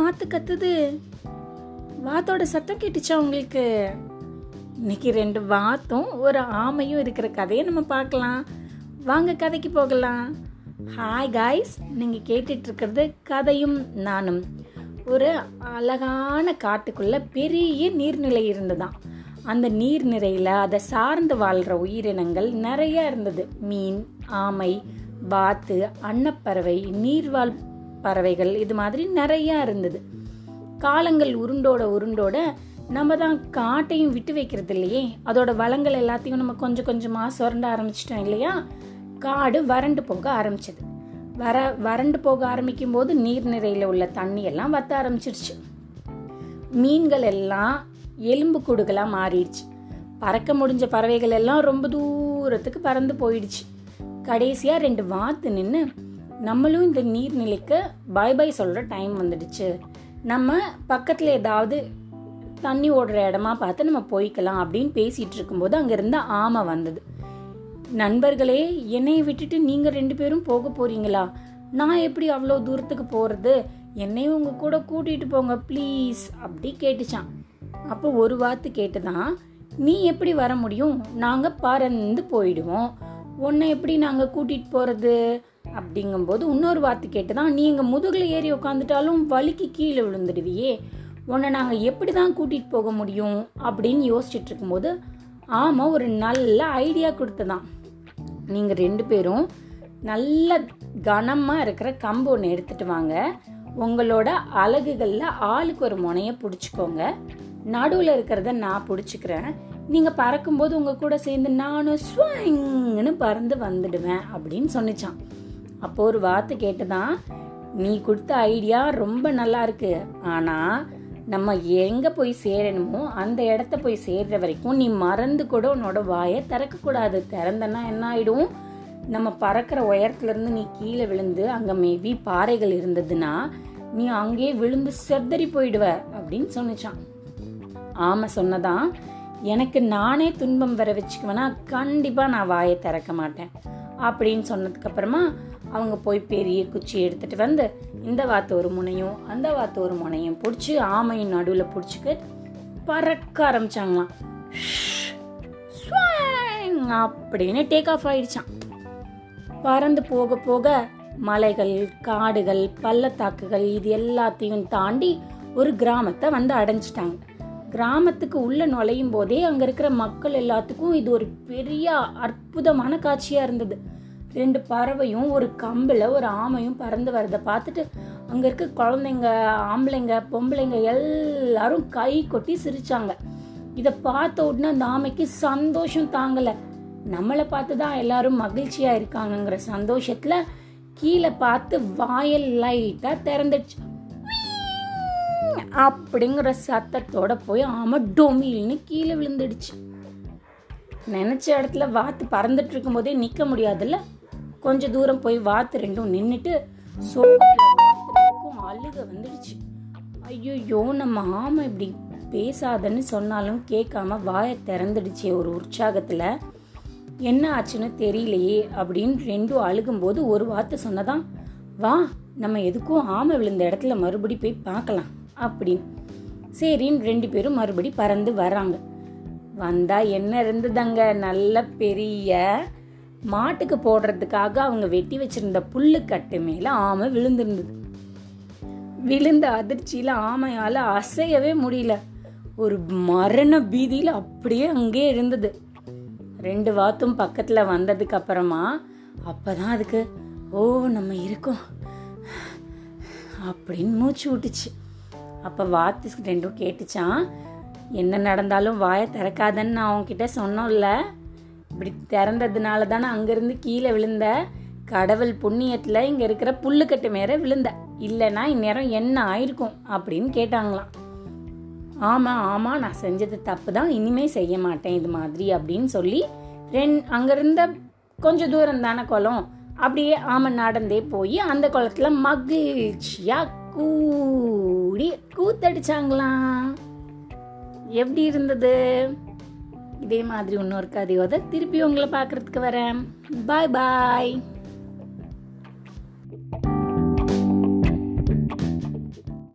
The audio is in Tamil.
வாத்து கத்துது. வாத்தோட சத்தம் கேட்டுச்சா உங்களுக்கு? இன்னைக்கு ரெண்டு வாத்தும் ஒரு ஆமையும் இருக்கிற கதையை நம்ம பார்க்கலாம். வாங்க கதைக்கு போகலாம். ஹாய் காய்ஸ் நீங்கள் கேட்டுட்டு இருக்கிறது கதையும் நானும். ஒரு அழகான காட்டுக்குள்ள பெரிய நீர்நிலை இருந்ததான் அந்த நீர்நிலையில் அதை சார்ந்து வாழ்கிற உயிரினங்கள் நிறைய இருந்தது. மீன் ஆமை வாத்து அன்னப்பறவை நீர்வாழ் பறவைகள் இது மாதிரி நிறையா இருந்தது. காலங்கள் உருண்டோட உருண்டோட நம்ம தான் காட்டையும் விட்டு வைக்கிறது இல்லையே. அதோட வளங்கள் எல்லாத்தையும் நம்ம கொஞ்சம் கொஞ்சமாக சுரண்ட ஆரம்பிச்சிட்டோம் இல்லையா? காடு வறண்டு போக ஆரம்பிச்சது. வர வறண்டு போக ஆரம்பிக்கும் போது நீர்நிலையில் உள்ள தண்ணி எல்லாம் வத்த ஆரம்பிச்சிருச்சு. மீன்கள் எல்லாம் எலும்பு கூடுகளாக மாறிடுச்சு. பறக்க முடிஞ்ச பறவைகள் எல்லாம் ரொம்ப தூரத்துக்கு பறந்து போயிடுச்சு. கடைசியாக ரெண்டு வாத்து நின்று நம்மளும் இந்த நீர்நிலைக்கு பாய் பாய் சொல்கிற டைம் வந்துடுச்சு. நம்ம பக்கத்தில் ஏதாவது தண்ணி ஓடுற இடமா பார்த்து நம்ம போய்க்கலாம் அப்படின்னு பேசிகிட்டு இருக்கும்போது அங்கேருந்து ஆமை வந்தது. நண்பர்களே என்னையை விட்டுட்டு நீங்கள் ரெண்டு பேரும் போக போகிறீங்களா நான் எப்படி அவ்வளோ தூரத்துக்கு போகிறது என்னையும் உங்கள் கூட கூட்டிகிட்டு போங்க ப்ளீஸ் அப்படி கேட்டுச்சான். அப்போ ஒரு வார்த்தை கேட்டுதான் நீ எப்படி வர முடியும்? நாங்கள் பறந்து போயிடுவோம். உன்னை எப்படி நாங்கள் கூட்டிகிட்டு போகிறது அப்படிங்கும்போது இன்னொரு வார்த்தை கேட்டுதான் நீ எங்க முதுகுல ஏறி உட்காந்துட்டாலும் வலிக்கு கீழே விழுந்துடுவியே. உன்னை நாங்க எப்படி தான் கூட்டிட்டு போக முடியும்? அப்படின்னு யோசிச்சுட்டு இருக்கும்போது ஆமா ஒரு நல்ல ஐடியா கொடுத்ததான். நீங்க ரெண்டு பேரும் நல்ல கனமா இருக்கிற கம்பு ஒன்று எடுத்துட்டு வாங்க. உங்களோட அலகுகளில் ஆளுக்கு ஒரு முனைய பிடிச்சிக்கோங்க. நடுவில் இருக்கிறத நான் பிடிச்சிக்கிறேன். நீங்கள் பறக்கும்போது உங்கள் கூட சேர்ந்து நானும் ஸ்வங்னு பறந்து வந்துடுவேன். அப்படின்னு சொன்னிச்சான். அப்போ ஒரு வார்த்தை கேட்டுதான் நீ கொடுத்த ஐடியா ரொம்ப நல்லா இருக்கு. ஆனா நம்ம எங்க போய் சேரணுமோ அந்த இடத்த போய் சேர்ற வரைக்கும் நீ மறந்து கூட உன்னோட வாயை திறக்க கூடாது திறந்தனா என்ன ஆயிடும்? நம்ம பறக்கிற உயரத்துல இருந்து நீ கீழே விழுந்து அங்க மேபி பாறைகள் இருந்ததுன்னா நீ அங்கேயே விழுந்து செத்தறி போயிடுவ அப்படின்னு சொன்னிச்சான். ஆமா சொன்னதான் எனக்கு நானே துன்பம் வர வச்சுக்குவேன்னா கண்டிப்பா நான் வாயை திறக்க மாட்டேன். அப்படின்னு சொன்னதுக்கப்புறமா அவங்க போய் பெரிய குச்சி எடுத்துட்டு வந்து இந்த வாத்து ஒரு முனையும் அந்த வாத்து ஒரு முனையும் பிடிச்சி ஆமையின் நடுவில் பிடிச்சிக்க பறக்க ஆரம்பிச்சாங்களாம். அப்படின்னு டேக் ஆஃப் ஆயிடுச்சான் பறந்து போக போக மலைகள் காடுகள் பள்ளத்தாக்குகள் இது எல்லாத்தையும் தாண்டி ஒரு கிராமத்தை வந்து அடைஞ்சிட்டாங்க. கிராமத்துக்கு உள்ள நுழையும் போதே அங்க இருக்கிற மக்கள் எல்லாத்துக்கும் இது ஒரு பெரிய அற்புதமான காட்சியா இருந்தது. ரெண்டு பறவையும் ஒரு கம்பில் ஒரு ஆமையும் பறந்து வரதை பார்த்துட்டு அங்க இருக்க குழந்தைங்க ஆம்பளைங்க பொம்பளைங்க எல்லாரும் கை கொட்டி சிரிச்சாங்க. இதை பார்த்த உடனே அந்த ஆமைக்கு சந்தோஷம் தாங்கல. நம்மளை பார்த்து தான் எல்லாரும் மகிழ்ச்சியா இருக்காங்கங்கிற சந்தோஷத்துல கீழே பார்த்து வாயல் லைட்டா திறந்துடுச்சு. அப்படிங்கிற சத்தத்தோட போய் ஆமை டொமில்னு கீழே விழுந்துடுச்சு. நினச்ச இடத்துல வாத்து பறந்துட்டு இருக்கும் போதே நிற்க முடியாதுல்ல? கொஞ்சம் தூரம் போய் வாத்து ரெண்டும் நின்றுட்டு சோக்கும் அழுக வந்துடுச்சு. ஐயோ நம்ம ஆமை இப்படி பேசாதன்னு சொன்னாலும் கேட்காம வாயை திறந்துடுச்சு ஒரு உற்சாகத்தில். என்ன ஆச்சுன்னு தெரியலையே அப்படின்னு ரெண்டும் அழுகும்போது ஒரு வார்த்தை சொன்னதான் வா நம்ம எதுக்கும் ஆமை விழுந்த இடத்துல மறுபடி போய் பார்க்கலாம். அப்படின்னு சரின்னு ரெண்டு பேரும் மறுபடி பறந்து வர்றாங்க. வந்தா என்ன இருந்ததுங்க? நல்ல பெரிய மாட்டுக்கு போடுறதுக்காக அவங்க வெட்டி வச்சிருந்த புல்லுக்கட்டு மேல ஆமை விழுந்திருந்தது. விழுந்த அதிர்ச்சியில ஆமையால அசையவே முடியல. ஒரு மரண பீதியில அப்படியே அங்கே இருந்தது. ரெண்டு வாத்தும் பக்கத்துல வந்ததுக்கு அப்புறமா அப்பதான் அதுக்கு ஓ நம்ம இருக்கோம். அப்படின்னு மூச்சு விட்டுச்சு. அப்போ வாத்து ரெண்டும் கேட்டுச்சான் என்ன நடந்தாலும் வாயை திறக்காதன்னு நான் உன்கிட்ட சொன்னோம்ல. இப்படி திறந்ததுனால தானே அங்கேருந்து கீழே விழுந்த கடவுள் புண்ணியத்தில் இங்கே இருக்கிற புல்லுக்கட்டு மேலே விழுந்த. இல்லைன்னா இந்நேரம் என்ன ஆயிருக்கும் அப்படின்னு கேட்டாங்களாம். ஆமாம் ஆமாம் நான் செஞ்சது தப்பு தான் இனிமே செய்ய மாட்டேன் இது மாதிரி அப்படின்னு சொல்லி ரெண் அங்கேருந்த கொஞ்சம் தூரம் தானே குளம். அப்படியே ஆமாம் நடந்தே போய் அந்த குளத்தில் மகிழ்ச்சியாக கூடி கூத்தடிச்சாங்களாம் எப்படி இருந்தது? இதே மாதிரி இன்னொரு கதையோட திருப்பி உங்களை பார்க்கறதுக்கு வரேன். பாய் பாய்